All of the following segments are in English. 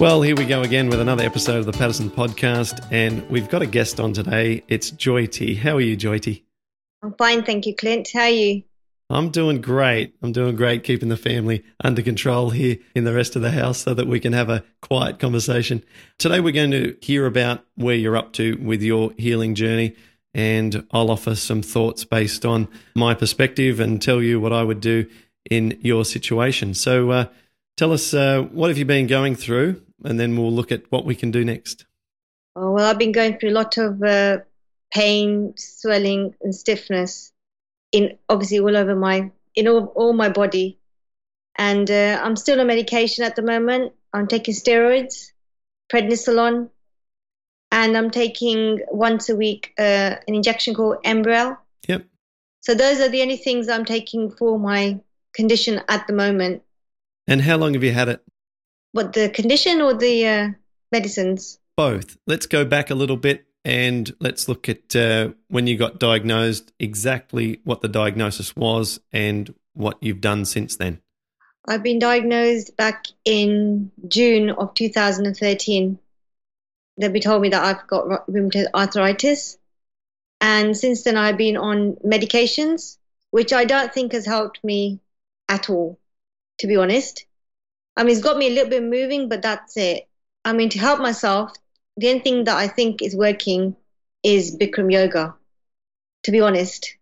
Well, here we go again with another episode of the Paddison Podcast, and we've got a guest on today. It's Joy How are you, Joy I'm fine, thank you, Clint. How are you? I'm doing great. I'm doing great keeping the family under control here in the rest of the house so that we can have a quiet conversation. Today, we're going to hear about where you're up to with your healing journey, and I'll offer some thoughts based on my perspective and tell you what I would do in your situation. So, uh, tell us uh, what have you been going through and then we'll look at what we can do next. Oh, well, I've been going through a lot of uh, pain, swelling, and stiffness in obviously all over my in all, all my body, and uh, I'm still on medication at the moment. I'm taking steroids, prednisolone, and I'm taking once a week uh, an injection called Enbrel. Yep. So those are the only things I'm taking for my condition at the moment. And how long have you had it? What the condition or the uh, medicines? Both. Let's go back a little bit and let's look at uh, when you got diagnosed, exactly what the diagnosis was and what you've done since then. I've been diagnosed back in June of 2013. They told me that I've got rheumatoid arthritis. And since then, I've been on medications, which I don't think has helped me at all, to be honest. I mean, it's got me a little bit moving, but that's it. I mean, to help myself, the only thing that I think is working is Bikram yoga, to be honest.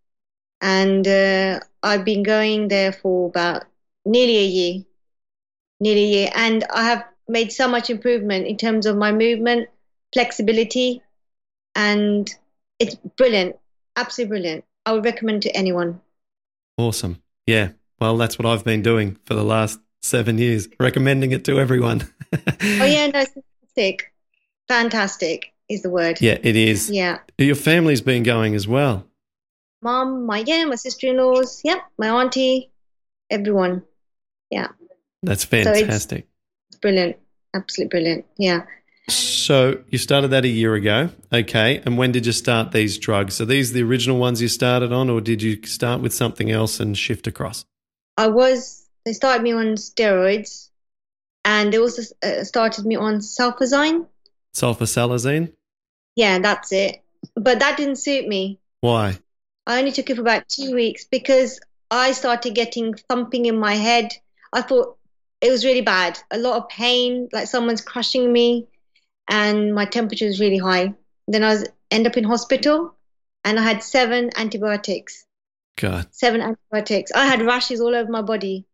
And uh, I've been going there for about nearly a year, nearly a year. And I have made so much improvement in terms of my movement, flexibility, and it's brilliant, absolutely brilliant. I would recommend to anyone. Awesome. Yeah. Well, that's what I've been doing for the last seven years, recommending it to everyone. oh yeah, no, fantastic, fantastic is the word. Yeah, it is. Yeah, your family's been going as well. Mom, my yeah, my sister-in-laws, yep, my auntie, everyone. Yeah, that's fantastic. So it's brilliant, absolutely brilliant. Yeah. So you started that a year ago, okay? And when did you start these drugs? Are these the original ones you started on, or did you start with something else and shift across? I was they started me on steroids, and they also uh, started me on sulfasalazine. Sulfasalazine. Yeah, that's it. But that didn't suit me. Why? I only took it for about two weeks because I started getting thumping in my head. I thought it was really bad. A lot of pain, like someone's crushing me, and my temperature was really high. Then I was end up in hospital, and I had seven antibiotics. God. Seven antibiotics. I had rashes all over my body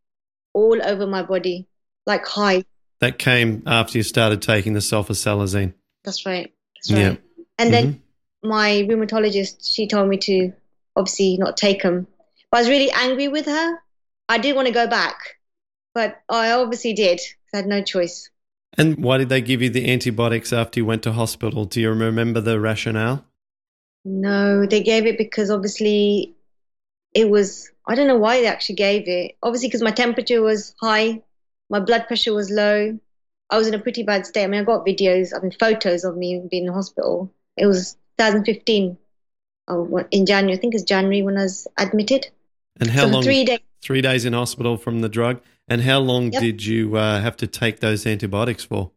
all over my body, like hives. That came after you started taking the sulfasalazine. That's right. That's right. Yeah. And mm-hmm. then my rheumatologist, she told me to obviously not take them. But I was really angry with her. I did want to go back, but I obviously did. I had no choice. And why did they give you the antibiotics after you went to hospital? Do you remember the rationale? No, they gave it because obviously it was I don't know why they actually gave it. Obviously, because my temperature was high, my blood pressure was low. I was in a pretty bad state. I mean, I got videos, I mean, photos of me being in the hospital. It was 2015 in January. I think it's January when I was admitted. And how so long? Three days. Three days in hospital from the drug. And how long yep. did you uh, have to take those antibiotics for?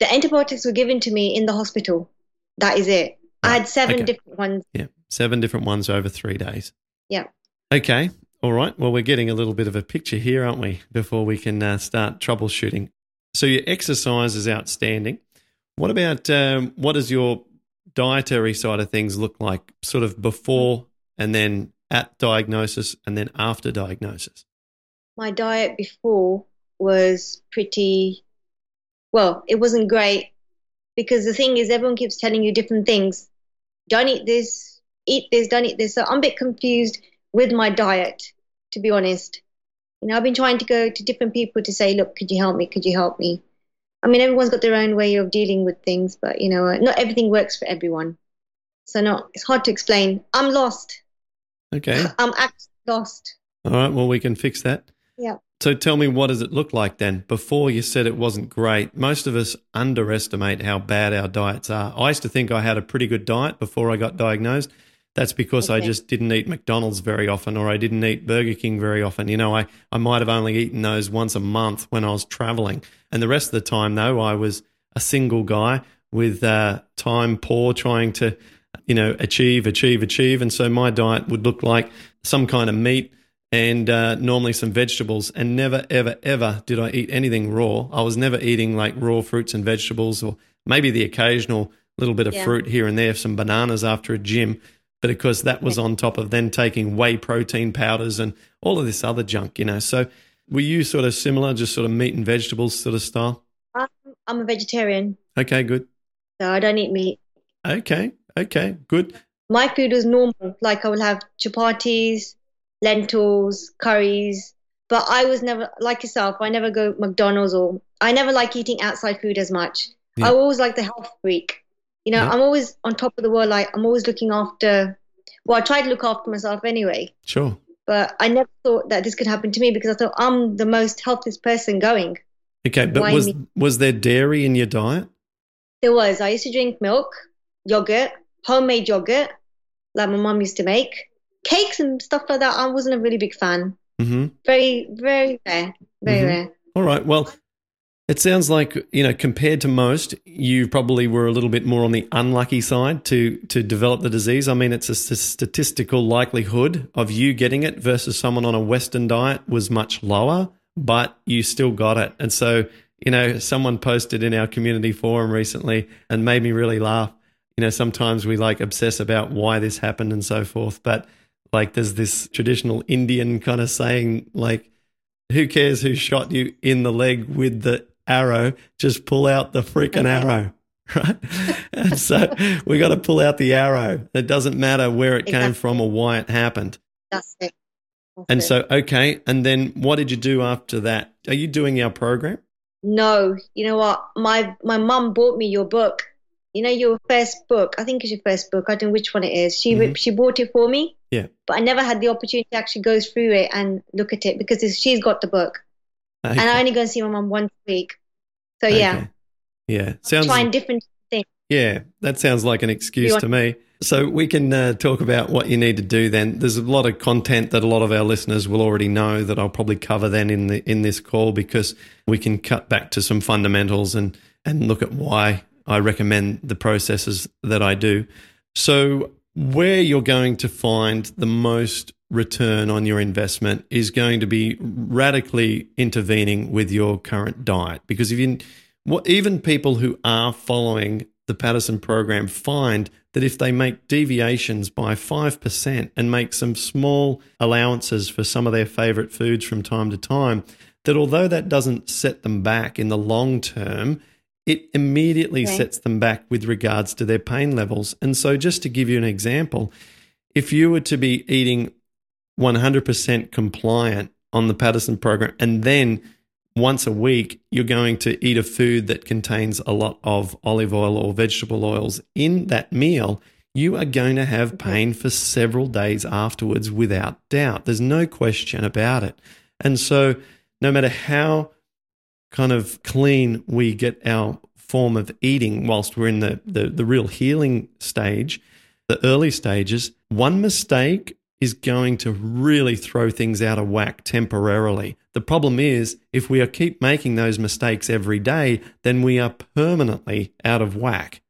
The antibiotics were given to me in the hospital. That is it. Right. I had seven okay. different ones. Yeah, seven different ones over three days. Yeah. Okay. All right. Well, we're getting a little bit of a picture here, aren't we, before we can uh, start troubleshooting. So your exercise is outstanding. What about um, what does your dietary side of things look like, sort of before and then at diagnosis and then after diagnosis? My diet before was pretty, well, it wasn't great because the thing is, everyone keeps telling you different things. Don't eat this, eat this, don't eat this. So I'm a bit confused with my diet, to be honest. You know, I've been trying to go to different people to say, look, could you help me? Could you help me? I mean, everyone's got their own way of dealing with things, but you know, not everything works for everyone. So, no, it's hard to explain. I'm lost. Okay. I'm actually lost. All right. Well, we can fix that. Yeah. So tell me, what does it look like then? Before you said it wasn't great. Most of us underestimate how bad our diets are. I used to think I had a pretty good diet before I got diagnosed. That's because I just didn't eat McDonald's very often or I didn't eat Burger King very often. You know, I, I might have only eaten those once a month when I was traveling. And the rest of the time, though, I was a single guy with uh, time poor trying to, you know, achieve, achieve, achieve. And so my diet would look like some kind of meat and uh, normally some vegetables. And never, ever, ever did I eat anything raw. I was never eating like raw fruits and vegetables or maybe the occasional little bit of Yeah. fruit here and there, some bananas after a gym. But of course, that was on top of then taking whey protein powders and all of this other junk, you know. So were you sort of similar, just sort of meat and vegetables sort of style? I'm, I'm a vegetarian, Okay, good. so I don't eat meat. Okay, okay, good. My food was normal. Like I would have chapatis, lentils, curries. But I was never like yourself. I never go McDonald's or I never like eating outside food as much. Yeah. I always like the health freak. You know, Yeah. I'm always on top of the world. Like I'm always looking after. Well, I try to look after myself anyway. Sure. But I never thought that this could happen to me because I thought I'm the most healthiest person going. Okay, but Why was me? was there dairy in your diet? There was. I used to drink milk, yogurt, homemade yogurt, like my mom used to make. Cakes and stuff like that. I wasn't a really big fan. hmm Very, very rare. Very Mhm. rare. All right. Well, it sounds like you know, compared to most, you probably were a little bit more on the unlucky side to to develop the disease. I mean, it's a statistical likelihood of you getting it versus someone on a Western diet was much lower, but you still got it. And so, you know, someone posted in our community forum recently and made me really laugh. You know, sometimes we like obsess about why this happened and so forth, but like there's this traditional Indian kind of saying like who cares who shot you in the leg with the arrow? Just pull out the freaking arrow. Right. And so we got to pull out the arrow. It doesn't matter where it came from or why it happened. That's it. That's And it. so, okay. And then what did you do after that? Are you doing our program? no, you know what? My my mum bought me your book. You know your first book. I think it's your first book. I don't know which one it is. She Mhm. she bought it for me. Yeah. But I never had the opportunity to actually go through it and look at it because she's got the book, Okay. and I only go and see my mum once a week. So yeah, Okay. Yeah. Sounds trying different things. Yeah, that sounds like an excuse to me. So we can uh, talk about what you need to do then. There's a lot of content that a lot of our listeners will already know that I'll probably cover then in the in this call because we can cut back to some fundamentals and and look at why I recommend the processes that I do. So where you're going to find the most return on your investment is going to be radically intervening with your current diet because if you what even people who are following the Paddison program find that if they make deviations by 5% and make some small allowances for some of their favorite foods from time to time, that although that doesn't set them back in the long term, it immediately Okay. sets them back with regards to their pain levels. And so, just to give you an example, if you were to be eating 100% compliant on the Paddison program and then once a week you're going to eat a food that contains a lot of olive oil or vegetable oils in that meal, you are going to have pain for several days afterwards without doubt. There's no question about it. And so, no matter how kind of clean we get our form of eating whilst we're in the, the, the real healing stage, the early stages, one mistake is going to really throw things out of whack temporarily. The problem is, if we are keep making those mistakes every day, then we are permanently out of whack.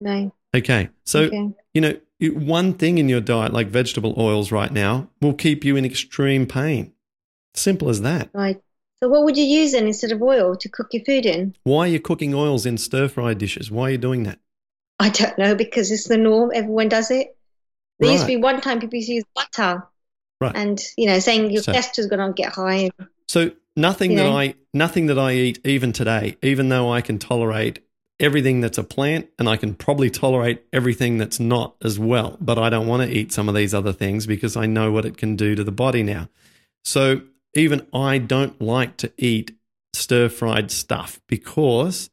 No. Okay, so okay. you know, one thing in your diet, like vegetable oils right now, will keep you in extreme pain. Simple as that. Right. So what would you use then instead of oil to cook your food in? Why are you cooking oils in stir fry dishes? Why are you doing that? I don't know because it's the norm. Everyone does it. There used to be one time people used to use butter, Right. and you know, saying your So- cholesterol's going to get high. So nothing that know? I nothing that I eat even today, even though I can tolerate everything that's a plant and I can probably tolerate everything that's not as well, but I don't want to eat some of these other things because I know what it can do to the body now. So even I don't like to eat stir fried stuff because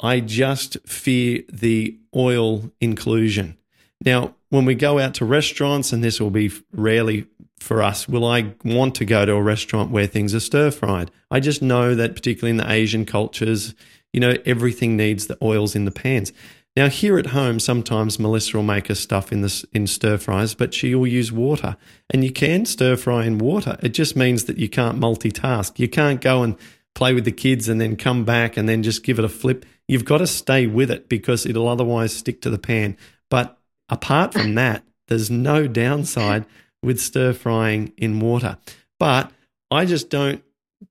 I just fear the oil inclusion. Now, when we go out to restaurants, and this will be rarely for us, will I want to go to a restaurant where things are stir fried? I just know that, particularly in the Asian cultures, you know, everything needs the oils in the pans. Now, here at home, sometimes Melissa will make us stuff in this in stir fries, but she will use water, and you can stir fry in water. It just means that you can't multitask. You can't go and play with the kids and then come back and then just give it a flip. You've got to stay with it because it'll otherwise stick to the pan. But apart from that, there's no downside with stir frying in water. But I just don't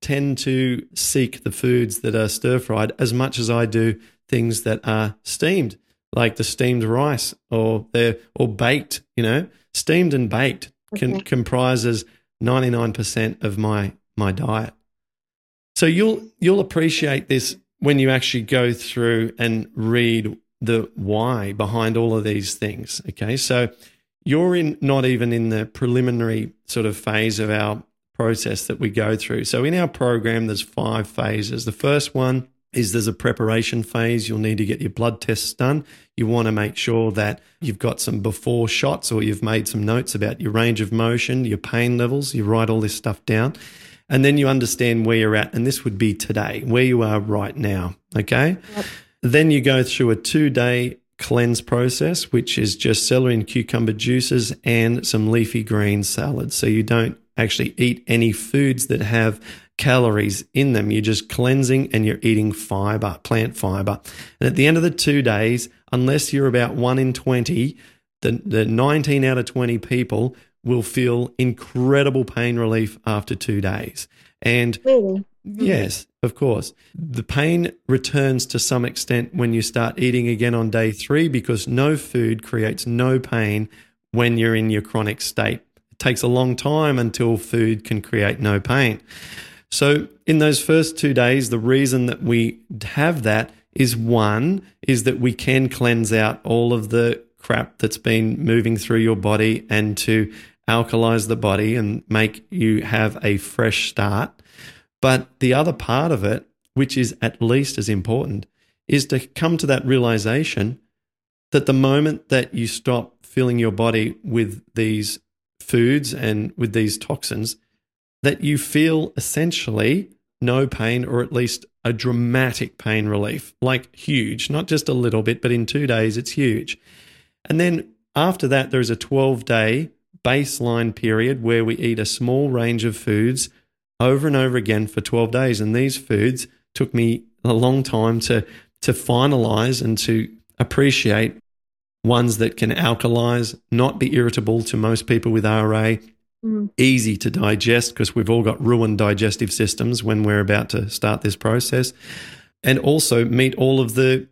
tend to seek the foods that are stir fried as much as I do things that are steamed, like the steamed rice or they or baked. You know, steamed and baked can, okay. comprises ninety nine percent of my my diet. So you'll you'll appreciate this when you actually go through and read the why behind all of these things. Okay, so you're in not even in the preliminary sort of phase of our process that we go through. So in our program, there's five phases. The first one is there's a preparation phase. You'll need to get your blood tests done. You want to make sure that you've got some before shots or you've made some notes about your range of motion, your pain levels. You write all this stuff down. And then you understand where you're at. And this would be today, where you are right now. Okay. Yep. Then you go through a two day cleanse process, which is just celery and cucumber juices and some leafy green salads. So you don't actually eat any foods that have calories in them. You're just cleansing and you're eating fiber, plant fiber. And at the end of the two days, unless you're about one in 20, the, the 19 out of 20 people will feel incredible pain relief after two days. And really? Mm-hmm. yes, of course. The pain returns to some extent when you start eating again on day three because no food creates no pain when you're in your chronic state. It takes a long time until food can create no pain. So, in those first two days, the reason that we have that is one, is that we can cleanse out all of the crap that's been moving through your body and to alkalize the body and make you have a fresh start. But the other part of it, which is at least as important, is to come to that realization that the moment that you stop filling your body with these foods and with these toxins, that you feel essentially no pain or at least a dramatic pain relief, like huge, not just a little bit, but in two days it's huge. And then after that, there's a 12 day baseline period where we eat a small range of foods over and over again for 12 days. And these foods took me a long time to, to finalize and to appreciate ones that can alkalize, not be irritable to most people with RA, mm. easy to digest because we've all got ruined digestive systems when we're about to start this process, and also meet all of the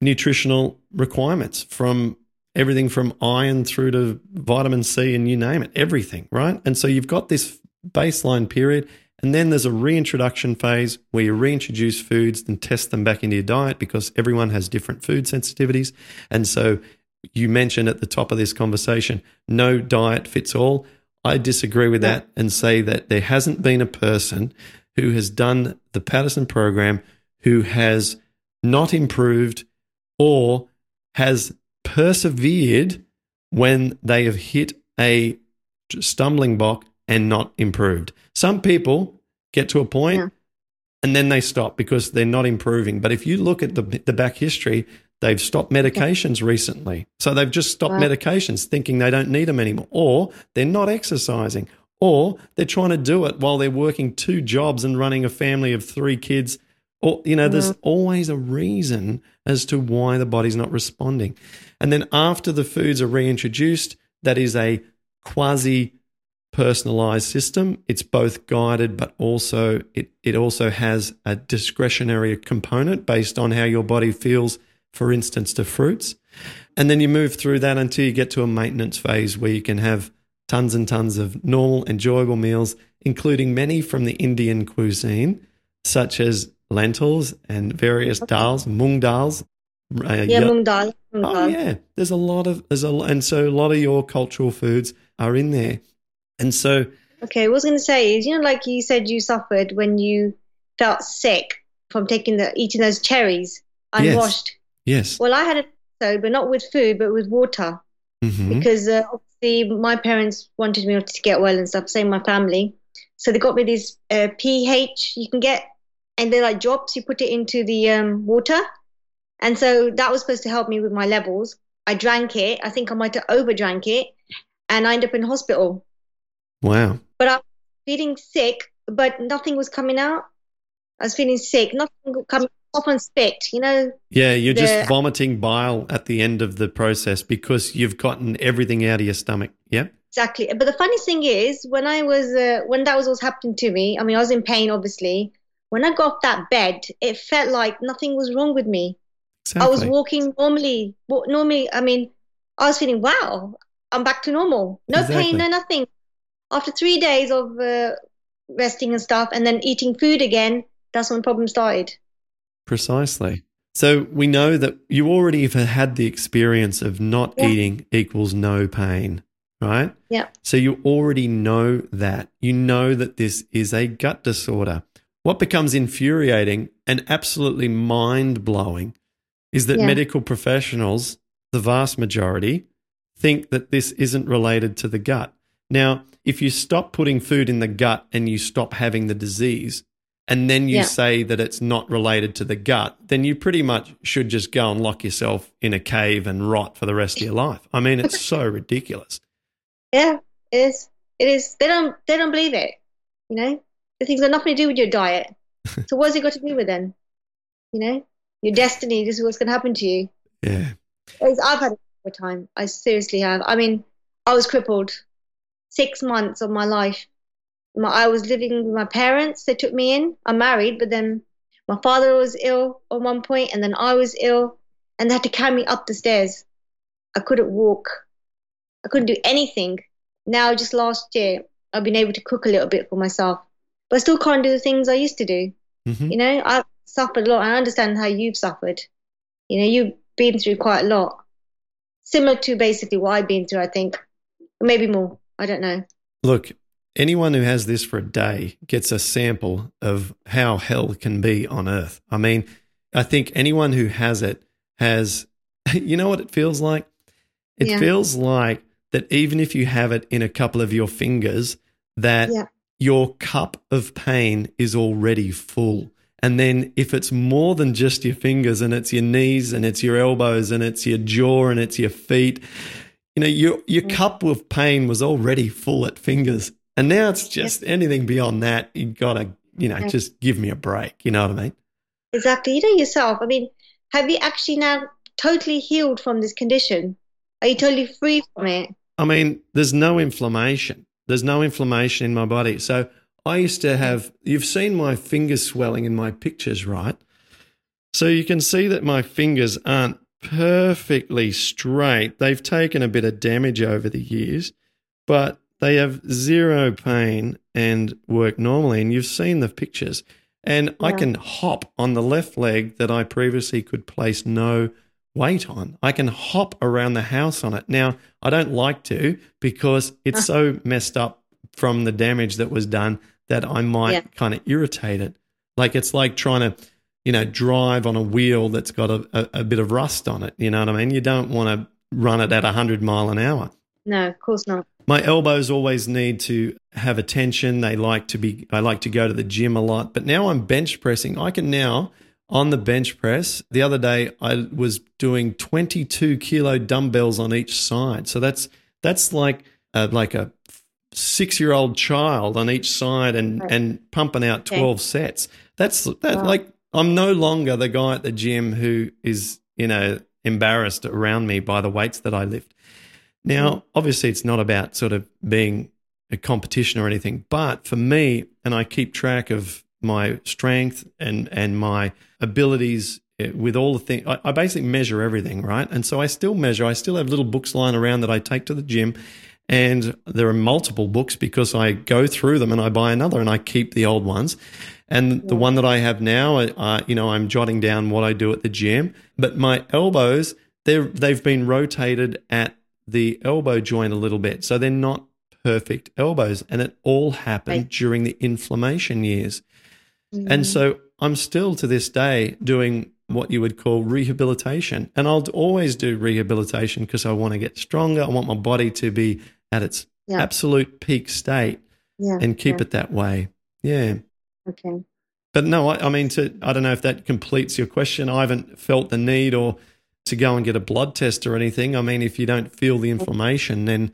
nutritional requirements from everything from iron through to vitamin C and you name it, everything, right? And so you've got this baseline period. And then there's a reintroduction phase where you reintroduce foods and test them back into your diet because everyone has different food sensitivities. And so you mentioned at the top of this conversation, no diet fits all. I disagree with that and say that there hasn't been a person who has done the Paddison program who has not improved or has persevered when they have hit a stumbling block and not improved. Some people get to a point yeah. and then they stop because they're not improving. But if you look at the, the back history, They've stopped medications recently. So they've just stopped right. medications thinking they don't need them anymore. Or they're not exercising. Or they're trying to do it while they're working two jobs and running a family of three kids. Or, you know, mm-hmm. there's always a reason as to why the body's not responding. And then after the foods are reintroduced, that is a quasi personalized system. It's both guided, but also it, it also has a discretionary component based on how your body feels for instance, to fruits. And then you move through that until you get to a maintenance phase where you can have tons and tons of normal, enjoyable meals, including many from the Indian cuisine, such as lentils and various dals, mung dals. Uh, yeah, mung dal. Mung oh, dal. yeah. There's a lot of there's a and so a lot of your cultural foods are in there, and so Okay, what I was going to say is, you know, like you said, you suffered when you felt sick from taking the eating those cherries unwashed. Yes. yes. Well, I had a so, but not with food, but with water, Mhm. because uh, obviously my parents wanted me to get well and stuff. Same my family, so they got me this uh, pH you can get, and they're like drops. You put it into the um, water, and so that was supposed to help me with my levels. I drank it. I think I might have overdrank it, and I ended up in hospital. Wow. But I was feeling sick, but nothing was coming out. I was feeling sick, nothing coming off and spit. You know, Yeah, you're The- just vomiting bile at the end of the process because you've gotten everything out of your stomach. Yeah. exactly. But the funny thing is, when I was uh, when that was all happening to me, I mean, I was in pain, obviously. When I got off that bed, it felt like nothing was wrong with me. Exactly. I was walking normally. Normally, I mean, I was feeling wow. I'm back to normal. No Exactly. pain, no nothing. After three days of uh, resting and stuff, and then eating food again, that's when problems started. Precisely. So we know that you already have had the experience of not Yeah. eating equals no pain, right? Yeah. So you already know that. You know that this is a gut disorder. What becomes infuriating and absolutely mind blowing is that Yeah. medical professionals, the vast majority, think that this isn't related to the gut. Now, if you stop putting food in the gut and you stop having the disease, and then you Yeah. say that it's not related to the gut, then you pretty much should just go and lock yourself in a cave and rot for the rest of your life. I mean, it's so ridiculous. Yeah, it is. It is. They don't. They don't believe it. You know, the things got nothing to do with your diet. so what's it got to do with then? You know, your destiny. This is what's going to happen to you. Yeah. It's- I've had a hard time. I seriously have. I mean, I was crippled six months of my life. My, I was living with my parents. They took me in. I'm married, but then my father was ill at one point, and then I was ill, and they had to carry me up the stairs. I couldn't walk. I couldn't do anything. Now, just last year, I've been able to cook a little bit for myself, but I still can't do the things I used to do. Mhm. You know, I've suffered a lot. I understand how you've suffered. You know, you've been through quite a lot. Similar to basically what I've been through, I think. Maybe more. I don't know. Look, anyone who has this for a day gets a sample of how hell can be on earth. I mean, I think anyone who has it has, you know what it feels like? It Yeah. feels like that even if you have it in a couple of your fingers, that Yeah. your cup of pain is already full. And then if it's more than just your fingers and it's your knees and it's your elbows and it's your jaw and it's your feet, you know, your your mm. cup of pain was already full at fingers. And now it's just anything beyond that, you gotta, you know, just give me a break. You know what I mean? Exactly. You know yourself. I mean, have you actually now totally healed from this condition? Are you totally free from it? I mean, there's no inflammation. There's no inflammation in my body. So I used to have, you've seen my fingers swelling in my pictures, right? So you can see that my fingers aren't perfectly straight. They've taken a bit of damage over the years, but they have zero pain and work normally. And you've seen the pictures. And I can hop on the left leg that I previously could place no weight on. I can hop around the house on it. Now, I don't like to because it's uh-huh. so messed up from the damage that was done that I might Yeah. kind of irritate it. Like it's like trying to, you know, drive on a wheel that's got a, a, a bit of rust on it. You know what I mean? You don't want to run it at 100 mile an hour. No, of course not. My elbows always need to have attention. They like to be, I like to go to the gym a lot, but now I'm bench pressing. I can now, on the bench press, the other day I was doing 22 kilo dumbbells on each side. So that's, that's like, uh, like a six year old child on each side and, Right. and pumping out Okay. 12 sets. That's that Wow. like, I'm no longer the guy at the gym who is, you know, embarrassed around me by the weights that I lift. Now, obviously, it's not about sort of being a competition or anything, but for me, and I keep track of my strength and and my abilities eh, with all the things. I, I basically measure everything, right? And so I still measure. I still have little books lying around that I take to the gym, and there are multiple books because I go through them and I buy another and I keep the old ones. And the one that I have now, uh, you know, I'm jotting down what I do at the gym. But my elbows, they're they've been rotated at the elbow joint a little bit, so they're not perfect elbows. And it all happened Right. during the inflammation years. Mm. And so I'm still to this day doing what you would call rehabilitation. And I'll always do rehabilitation because I want to get stronger. I want my body to be at its Yeah. absolute peak state yeah, and keep yeah. it that way. Yeah. Okay. But no, I, I mean, to I don't know if that completes your question. I haven't felt the need or to go and get a blood test or anything. I mean, if you don't feel the inflammation, then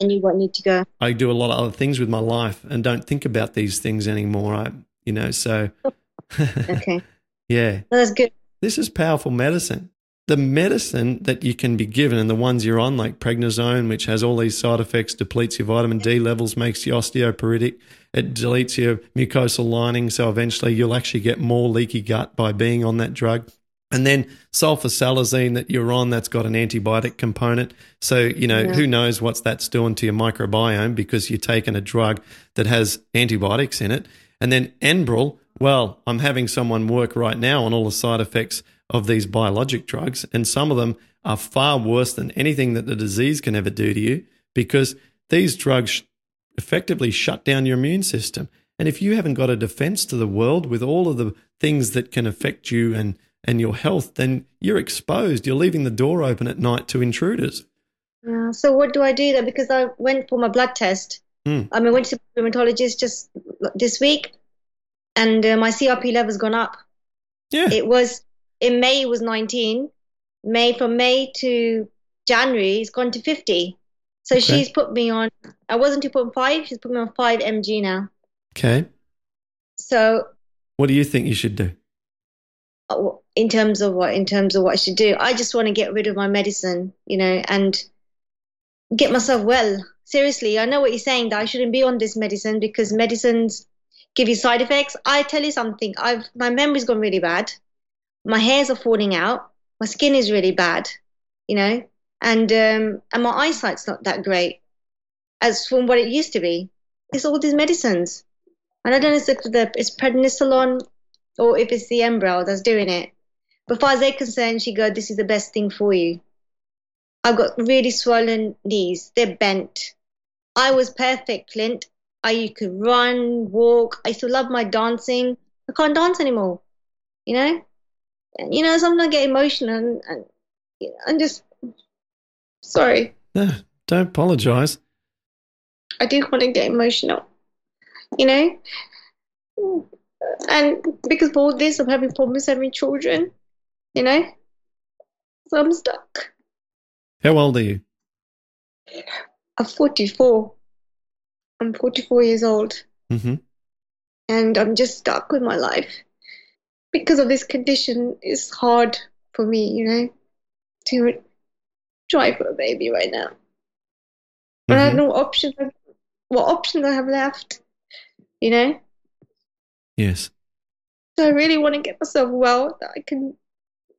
And you won't need to go. I do a lot of other things with my life and don't think about these things anymore. I, you know, so Okay. yeah, Well, that's good. this is powerful medicine. The medicine that you can be given and the ones you're on, like prednisone, which has all these side effects, depletes your vitamin D levels, makes you osteoporotic, it deletes your mucosal lining. So eventually you'll actually get more leaky gut by being on that drug. And then sulfasalazine that you're on, that's got an antibiotic component. So, you know, Yeah. who knows what's that's doing to your microbiome because you're taking a drug that has antibiotics in it. And then Enbrel, well, I'm having someone work right now on all the side effects of these biologic drugs, and some of them are far worse than anything that the disease can ever do to you because these drugs effectively shut down your immune system. And if you haven't got a defense to the world with all of the things that can affect you and, and your health, then you're exposed. You're leaving the door open at night to intruders. So what do I do then? Because I went for my blood test. Hmm. I mean, went to the rheumatologist just this week, and uh, my CRP level's gone up. Yeah. It was in May. It was 19. May from May to January, it's gone to 50. So Okay. she's put me on. I wasn't 2.5. She's put me on 5 mg now. Okay. So What do you think you should do? uh, in terms of what in terms of what I should do. I just want to get rid of my medicine, you know, and get myself well. Seriously, I know what you're saying that I shouldn't be on this medicine because medicines give you side effects. I tell you something, I've my memory's gone really bad. My hairs are falling out. My skin is really bad, you know, and um, and my eyesight's not that great as from what it used to be. It's all these medicines, and I don't know if it's, the, it's prednisolone or if it's the Enbrel that's doing it. But far as they're concerned, she go, this is the best thing for you. I've got really swollen knees. They're bent. I was perfect, Clint. I could run, walk. I used to love my dancing. I can't dance anymore. You know? And, you know, sometimes I get emotional and, and you know, I'm just sorry. No, don't apologize. I do want to get emotional. You know? And because of all this, I'm having problems having children. You know? So I'm stuck. How old are you? I'm 44. I'm 44 years old. hmm And I'm just stuck with my life. Because of this condition, it's hard for me, you know, to try for a baby right now. And I have mm-hmm. no options. What options I have left? You know? Yes. So I really want to get myself well that I can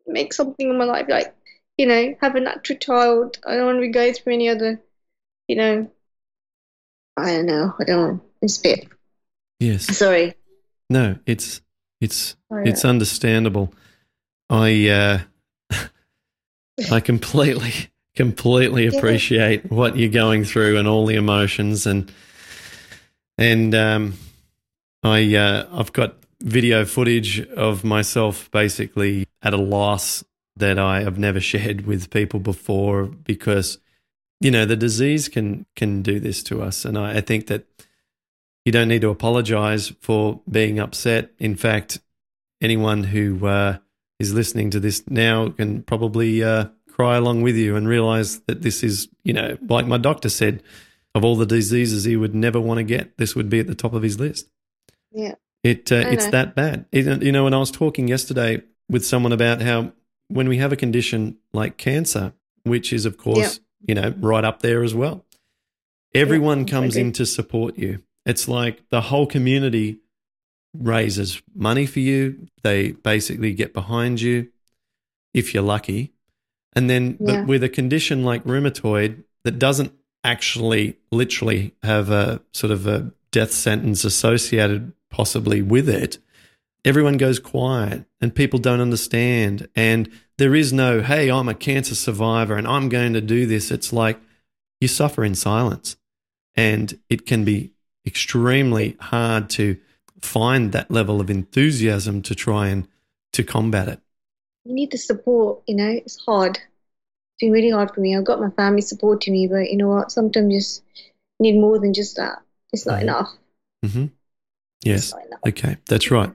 make something in my life, like, you know, have a natural child. I don't want to be going through any other, you know, I don't know. I don't want to spit. Yes. Sorry. No, it's it's Sorry. it's understandable. I uh I completely completely Yeah. appreciate what you're going through and all the emotions and and um I uh I've got video footage of myself basically at a loss that I have never shared with people before because you know the disease can can do this to us and I, I think that you don't need to apologize for being upset. In fact, anyone who uh, is listening to this now can probably uh, cry along with you and realize that this is, you know, like my doctor said, of all the diseases he would never want to get, this would be at the top of his list. Yeah. It uh, it's know. that bad. It- you know, when I was talking yesterday with someone about how when we have a condition like cancer, which is of course you know right up there as well, everyone I comes in to support you. It's like the whole community raises money for you. They basically get behind you if you're lucky. And then Yeah. but with a condition like rheumatoid that doesn't actually literally have a sort of a death sentence associated possibly with it, everyone goes quiet and people don't understand. And there is no, hey, I'm a cancer survivor and I'm going to do this. It's like you suffer in silence. And it can be extremely hard to find that level of enthusiasm to try and to combat it. You need the support, you know, it's hard. It's been really hard for me. I've got my family supporting me, but you know what? Sometimes you just need more than just that. It's not Mhm. enough. hmm Yes. enough. Okay, that's right.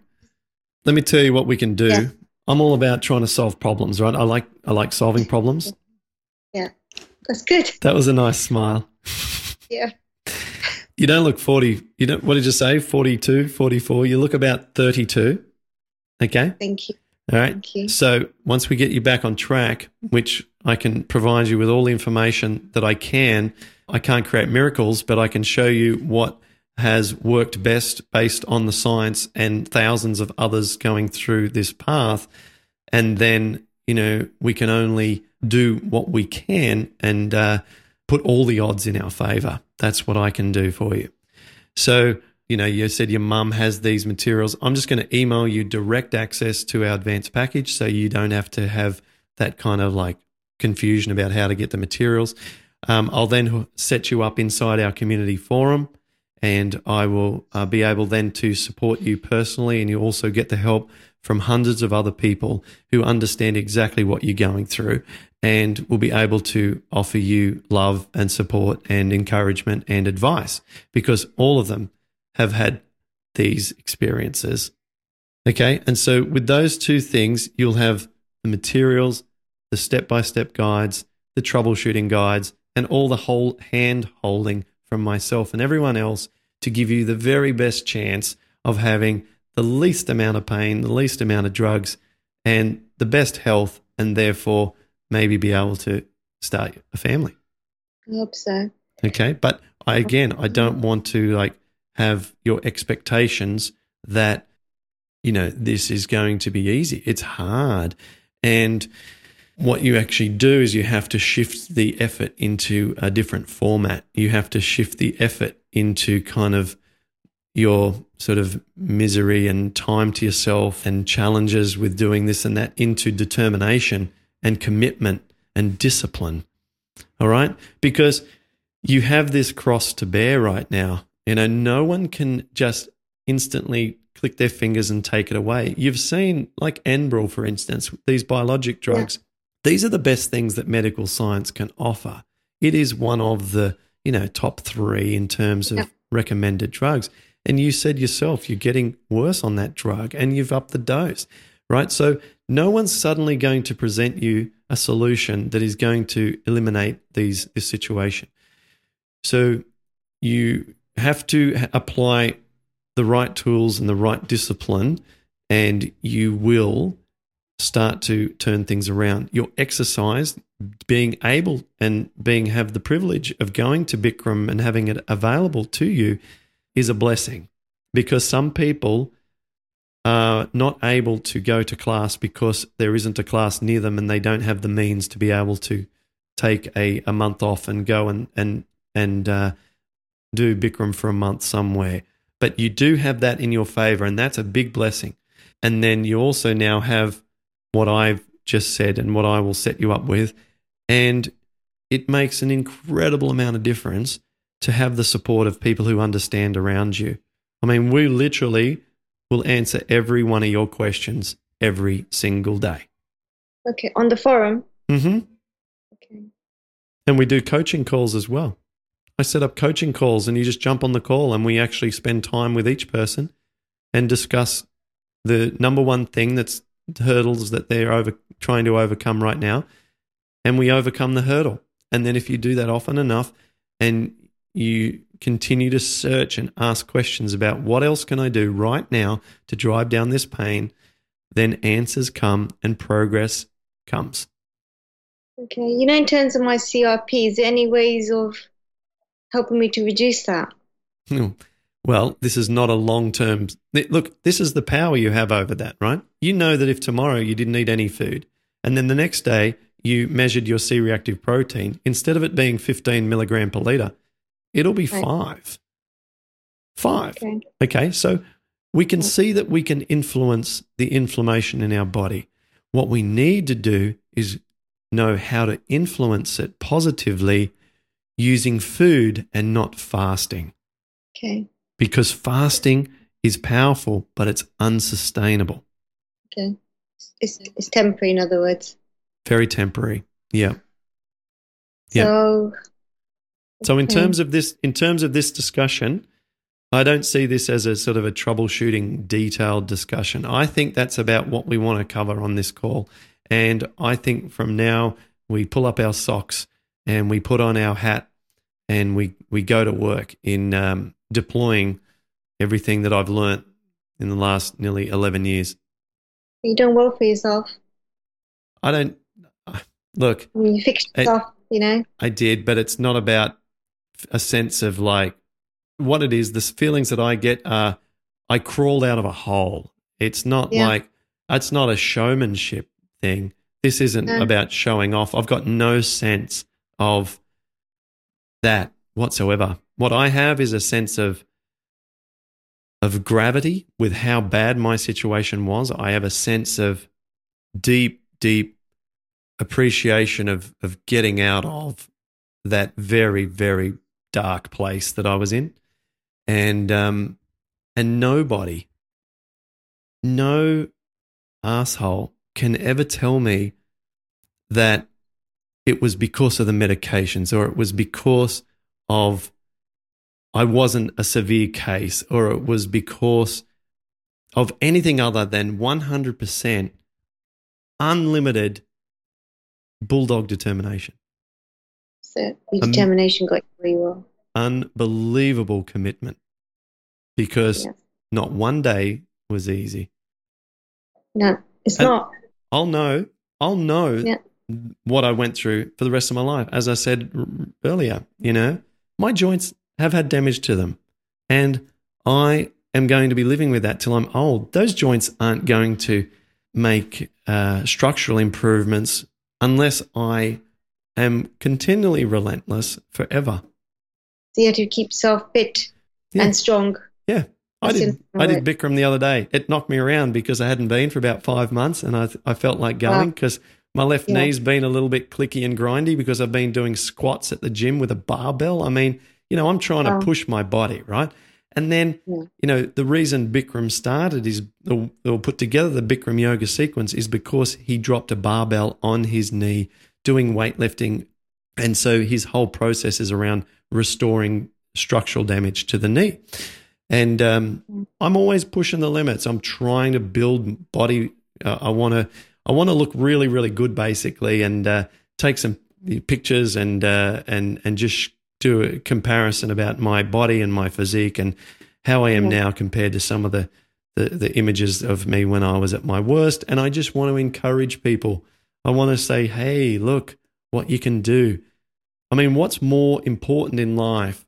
Let me tell you what we can do. Yeah. I'm all about trying to solve problems, right? I like I like solving problems. Yeah, that's good. That was a nice smile. Yeah. You don't look 40. You don't what did you say? 42, 44. You look about 32. Okay? Thank you. All right. Thank you. So once we get you back on track, which I can provide you with all the information that I can, I can't create miracles, but I can show you what has worked best based on the science and thousands of others going through this path. And then, you know, we can only do what we can and uh, put all the odds in our favor. That's what I can do for you. So, you know, you said your mum has these materials. I'm just going to email you direct access to our advanced package so you don't have to have that kind of like confusion about how to get the materials. Um, I'll then set you up inside our community forum and I will uh, be able then to support you personally. And you also get the help from hundreds of other people who understand exactly what you're going through and will be able to offer you love and support and encouragement and advice because all of them have had these experiences. Okay. And so, with those two things, you'll have the materials, the step by step guides, the troubleshooting guides, and all the whole hand holding from myself and everyone else to give you the very best chance of having the least amount of pain, the least amount of drugs, and the best health, and therefore maybe be able to start a family. I hope so. Okay. But I, again, I don't mm-hmm. want to like have your expectations that, you know, this is going to be easy. It's hard. And what you actually do is you have to shift the effort into a different format. You have to shift the effort into kind of your sort of misery and time to yourself and challenges with doing this and that into determination and commitment and discipline. All right? Because you have this cross to bear right now. You know, no one can just instantly click their fingers and take it away. You've seen, like Enbrel, for instance, these biologic drugs. These are the best things that medical science can offer. It is one of the, you know, top three in terms of recommended drugs. And you said yourself, you're getting worse on that drug and you've upped the dose, right? So no one's suddenly going to present you a solution that is going to eliminate these this situation. So you have to apply the right tools and the right discipline, and you will start to turn things around. Your exercise, being able and being have the privilege of going to Bikram and having it available to you is a blessing because some people are not able to go to class because there isn't a class near them and they don't have the means to be able to take a, a month off and go and and and uh, do Bikram for a month somewhere. But you do have that in your favor, and that's a big blessing. And then you also now have what I've just said and what I will set you up with. And it makes an incredible amount of difference to have the support of people who understand around you. I mean, we literally will answer every one of your questions every single day. Okay. On the forum. Mm-hmm. Okay. And we do coaching calls as well. I set up coaching calls and you just jump on the call and we actually spend time with each person and discuss the number one thing that's hurdles that they're over trying to overcome right now. And we overcome the hurdle. And then if you do that often enough and you continue to search and ask questions about what else can I do right now to drive down this pain, then answers come and progress comes. Okay. You know, in terms of my CRP, is there any ways of helping me to reduce that? Hmm. Well, this is not a long term. Look, this is the power you have over that, right? You know that if tomorrow you didn't eat any food and then the next day you measured your C reactive protein, instead of it being 15 milligram per liter, it'll be Right. five. Five. Okay. Okay, so we can see that we can influence the inflammation in our body. What we need to do is know how to influence it positively using food and not fasting Okay. because fasting is powerful, but it's unsustainable, Okay. It's it's temporary, in other words. very temporary. Yeah. Yeah. So in terms of this, in terms of this discussion, I don't see this as a sort of a troubleshooting, detailed discussion. I think that's about what we want to cover on this call. And I think from now we pull up our socks and we put on our hat and we we go to work in um, deploying everything that I've learnt in the last nearly eleven years. you done well for yourself. I don't look. You fixed yourself, you know. I did, but it's not about a sense of like what it is. The feelings that I get are I crawled out of a hole. It's not Yeah. like it's not a showmanship thing. This isn't No. about showing off. I've got no sense of that whatsoever. What I have is a sense of of gravity with how bad my situation was. I have a sense of deep, deep appreciation of of getting out of that very, very dark place that I was in. And um and nobody, no asshole can ever tell me that it was because of the medications or it was because of I wasn't a severe case or it was because of anything other than 100% unlimited bulldog determination. So your Um, determination got you where you. Unbelievable commitment because Yeah. not one day was easy. No, it's And- not. I'll know, I'll know Yeah. what I went through for the rest of my life. As I said earlier, you know, my joints have had damage to them. And I am going to be living with that till I'm old. Those joints aren't going to make uh, structural improvements unless I am continually relentless forever. So you have to keep yourself fit Yeah. and strong. Yeah. I That's did. I did. Bikram the other day. It knocked me around because I hadn't been for about five months, and I I felt like going Wow. because my left Yeah. knee's been a little bit clicky and grindy because I've been doing squats at the gym with a barbell. I mean, you know, I'm trying Wow. to push my body right, and then Yeah. you know the reason Bikram started is or put together the Bikram yoga sequence is because he dropped a barbell on his knee doing weightlifting, and so his whole process is around restoring structural damage to the knee. And um, I'm always pushing the limits. I'm trying to build body. Uh, I want to. I want to look really, really good, basically, and uh, take some pictures and uh, and and just do a comparison about my body and my physique and how I am Yeah. now compared to some of the, the the images of me when I was at my worst. And I just want to encourage people. I want to say, hey, look what you can do. I mean, what's more important in life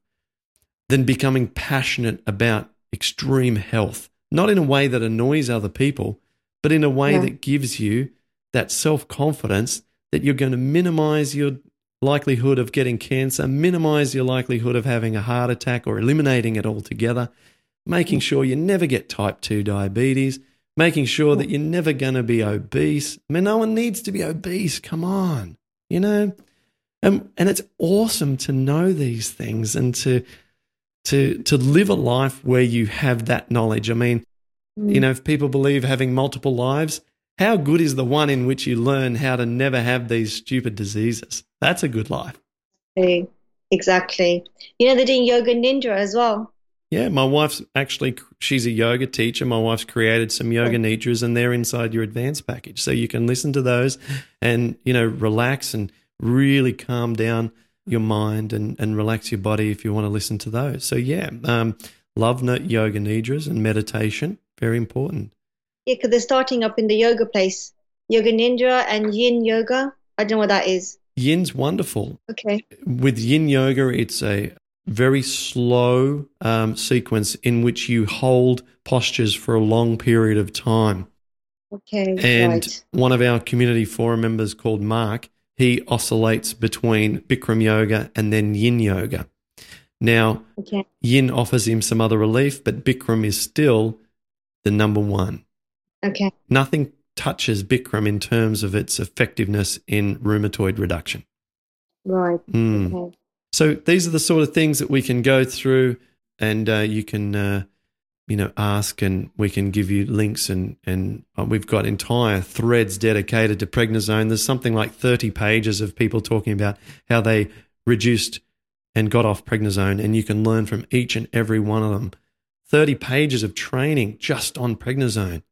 than becoming passionate about extreme health? Not in a way that annoys other people, but in a way Yeah. that gives you that self confidence that you're going to minimize your likelihood of getting cancer, minimize your likelihood of having a heart attack or eliminating it altogether, making mm. sure you never get type 2 diabetes, making sure that you're never going to be obese. I mean, no one needs to be obese. Come on, you know? And, and it's awesome to know these things and to, to, to live a life where you have that knowledge. I mean, Mm. you know, if people believe having multiple lives, how good is the one in which you learn how to never have these stupid diseases? That's a good life. Exactly. You know, they're doing yoga nidra as well. Yeah, my wife's actually she's a yoga teacher. My wife's created some yoga nidras and they're inside your advanced package. So you can listen to those and, you know, relax and really calm down your mind and, and relax your body if you want to listen to those. So yeah, um, love yoga nidras and meditation, very important. Yeah, because they're starting up in the yoga place. Yoga Nidra and Yin Yoga. I don't know what that is. Yin's wonderful. Okay. with yin yoga, it's a very slow um, sequence in which you hold postures for a long period of time. Okay. And right. one of our community forum members called Mark, he oscillates between Bikram yoga and then yin yoga. Now, Okay. yin offers him some other relief, but Bikram is still the number one. Okay. Nothing touches Bikram in terms of its effectiveness in rheumatoid reduction. Right. Mm. Okay. So these are the sort of things that we can go through, and uh, you can, uh, you know, ask, and we can give you links, and and uh, we've got entire threads dedicated to prednisone. There's something like 30 pages of people talking about how they reduced and got off prednisone, and you can learn from each and every one of them. 30 pages of training just on prednisone,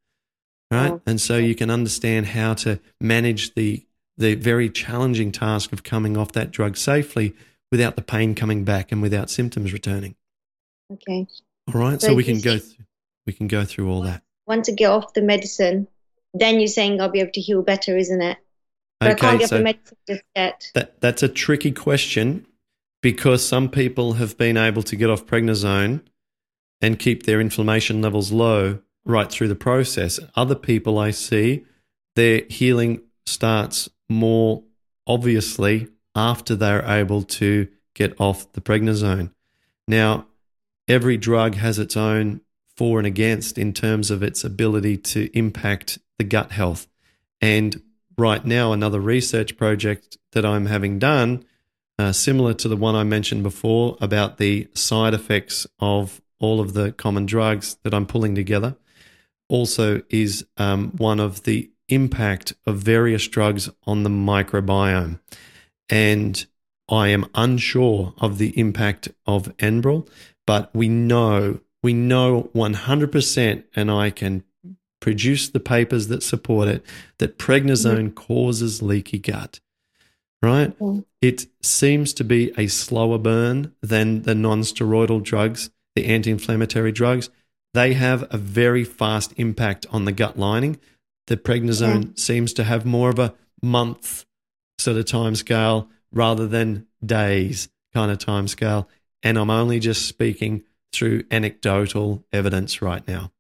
right? Oh. And so you can understand how to manage the the very challenging task of coming off that drug safely without the pain coming back and without symptoms returning. Okay. All right, so So we can go see- th- we can go through all that. Once I get off the medicine, then you're saying I'll be able to heal better, isn't it? But I can't Okay, get off so the medicine just yet. that that's a tricky question because some people have been able to get off prednisone and keep their inflammation levels low right through the process. Other people I see their healing starts more obviously after they're able to get off the prednisone. Now, every drug has its own for and against in terms of its ability to impact the gut health. And right now, another research project that I'm having done, uh, similar to the one I mentioned before about the side effects of all of the common drugs that I'm pulling together, also is um, one of the impact of various drugs on the microbiome. And I am unsure of the impact of Enbrel, but we know, we know 100%, and I can produce the papers that support it, that prednisone causes leaky gut, right? Mm. It seems to be a slower burn than the non-steroidal drugs, the anti-inflammatory drugs. They have a very fast impact on the gut lining. The prednisone seems to have more of a month sort of time scale rather than days kind of time scale. And I'm only just speaking through anecdotal evidence right now.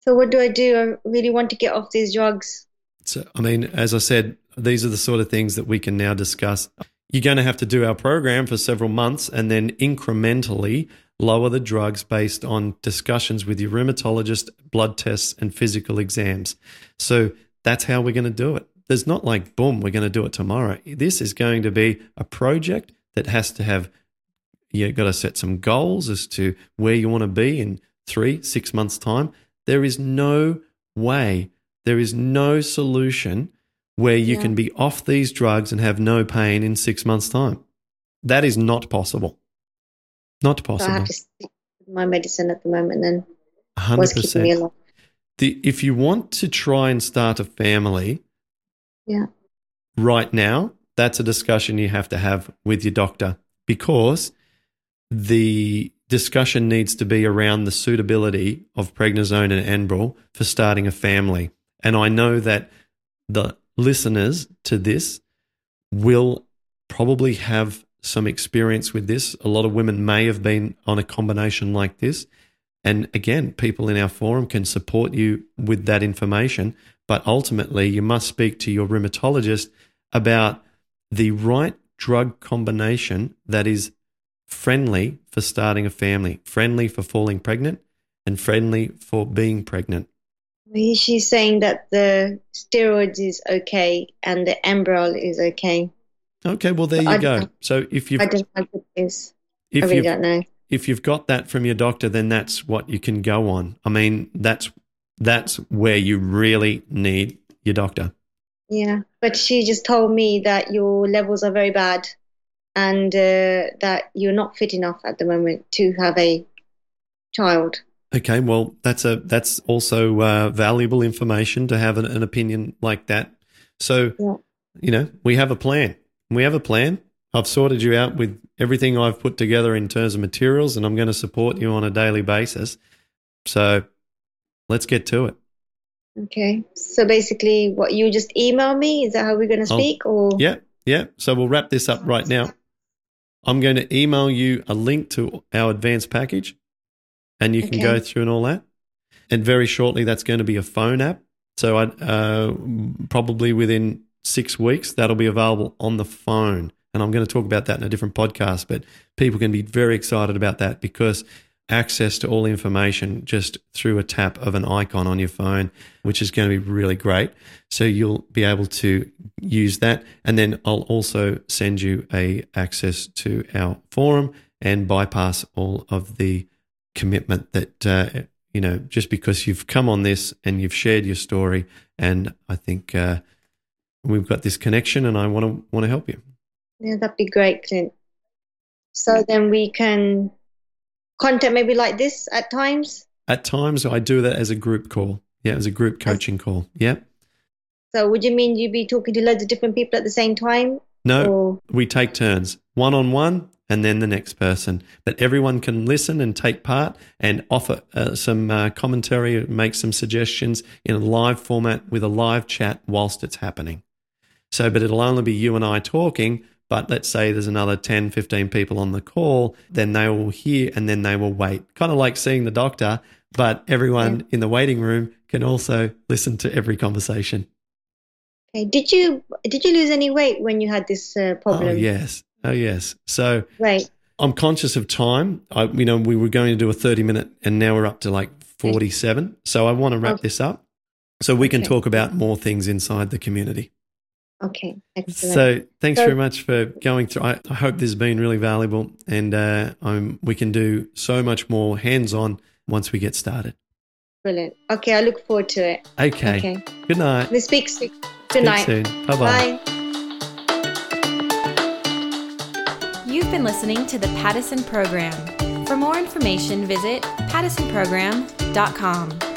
So what do I do? I really want to get off these drugs. So, I mean, as I said, these are the sort of things that we can now discuss. You're going to have to do our program for several months and then incrementally lower the drugs based on discussions with your rheumatologist, blood tests, and physical exams. So that's how we're going to do it. There's not like, boom, we're going to do it tomorrow. This is going to be a project that has to have, you've got to set some goals as to where you want to be in three, six months' time. There is no way, there is no solution where you Yeah. can be off these drugs and have no pain in six months' time. That is not possible. Not So I possible. have to stick with my medicine at the moment then. What's keeping me 100%. alive? The, if you want to try and start a family Yeah. right now, that's a discussion you have to have with your doctor because the discussion needs to be around the suitability of prednisone and Enbrel for starting a family. And I know that the listeners to this will probably have some experience with this. A lot of women may have been on a combination like this. And again, people in our forum can support you with that information. But ultimately, you must speak to your rheumatologist about the right drug combination that is friendly for starting a family, friendly for falling pregnant, and friendly for being pregnant. She's saying that the steroids is okay and the Enbrel is okay. Okay, well there you I- go. So if you've I don't know what it is. I really don't know. If you've got that from your doctor, then that's what you can go on. I mean, that's that's where you really need your doctor. Yeah, but she just told me that your levels are very bad and uh, that you're not fit enough at the moment to have a child. Okay, well, that's a that's also uh, valuable information to have an, an opinion like that. So, Yeah. you know, we have a plan. We have a plan. I've sorted you out with everything I've put together in terms of materials, and I'm going to support you on a daily basis. So, let's get to it. Okay. So basically, what you just email me? Is that how we're going to I'll- speak? Or Yeah, yeah. So we'll wrap this up right now. I'm going to email you a link to our advanced package, and you can Okay. go through and all that. And very shortly, that's going to be a phone app. So I uh, probably within six weeks, that'll be available on the phone. And I'm going to talk about that in a different podcast. But people can be very excited about that because access to all information just through a tap of an icon on your phone, which is going to be really great. So you'll be able to use that. And then I'll also send you a access to our forum and bypass all of the commitment that, uh, you know, just because you've come on this and you've shared your story. And I think uh, we've got this connection and I want to want to help you. Yeah, that'd be great, Clint. So then we can content maybe like this at times? At times, I do that as a group call. Yeah, as a group coaching call. Yeah. So would you mean you'd be talking to loads of different people at the same time? No, or? we take turns, one on one, and then the next person. But everyone can listen and take part and offer uh, some uh, commentary, make some suggestions in a live format with a live chat whilst it's happening. So, but it'll only be you and I talking, but let's say there's another 10, 15 people on the call, then they will hear and then they will wait. Kind of like seeing the doctor, but everyone yeah. in the waiting room can also listen to every conversation. Okay. Did you did you lose any weight when you had this uh, problem? Oh yes. Oh yes. So right. I'm conscious of time. I, you know, we were going to do a 30 minute, and now we're up to like 47. So I want to wrap this up, so we can okay. talk about more things inside the community. Okay, excellent. So thanks so, very much for going through. I, I hope this has been really valuable, and uh, we can do so much more hands-on once we get started. Brilliant. Okay, I look forward to it. Okay. Okay. Good night. We speak soon. Good night. Soon. Bye-bye. Bye. You've been listening to the Paddison Program. For more information, visit paddisonprogram.com.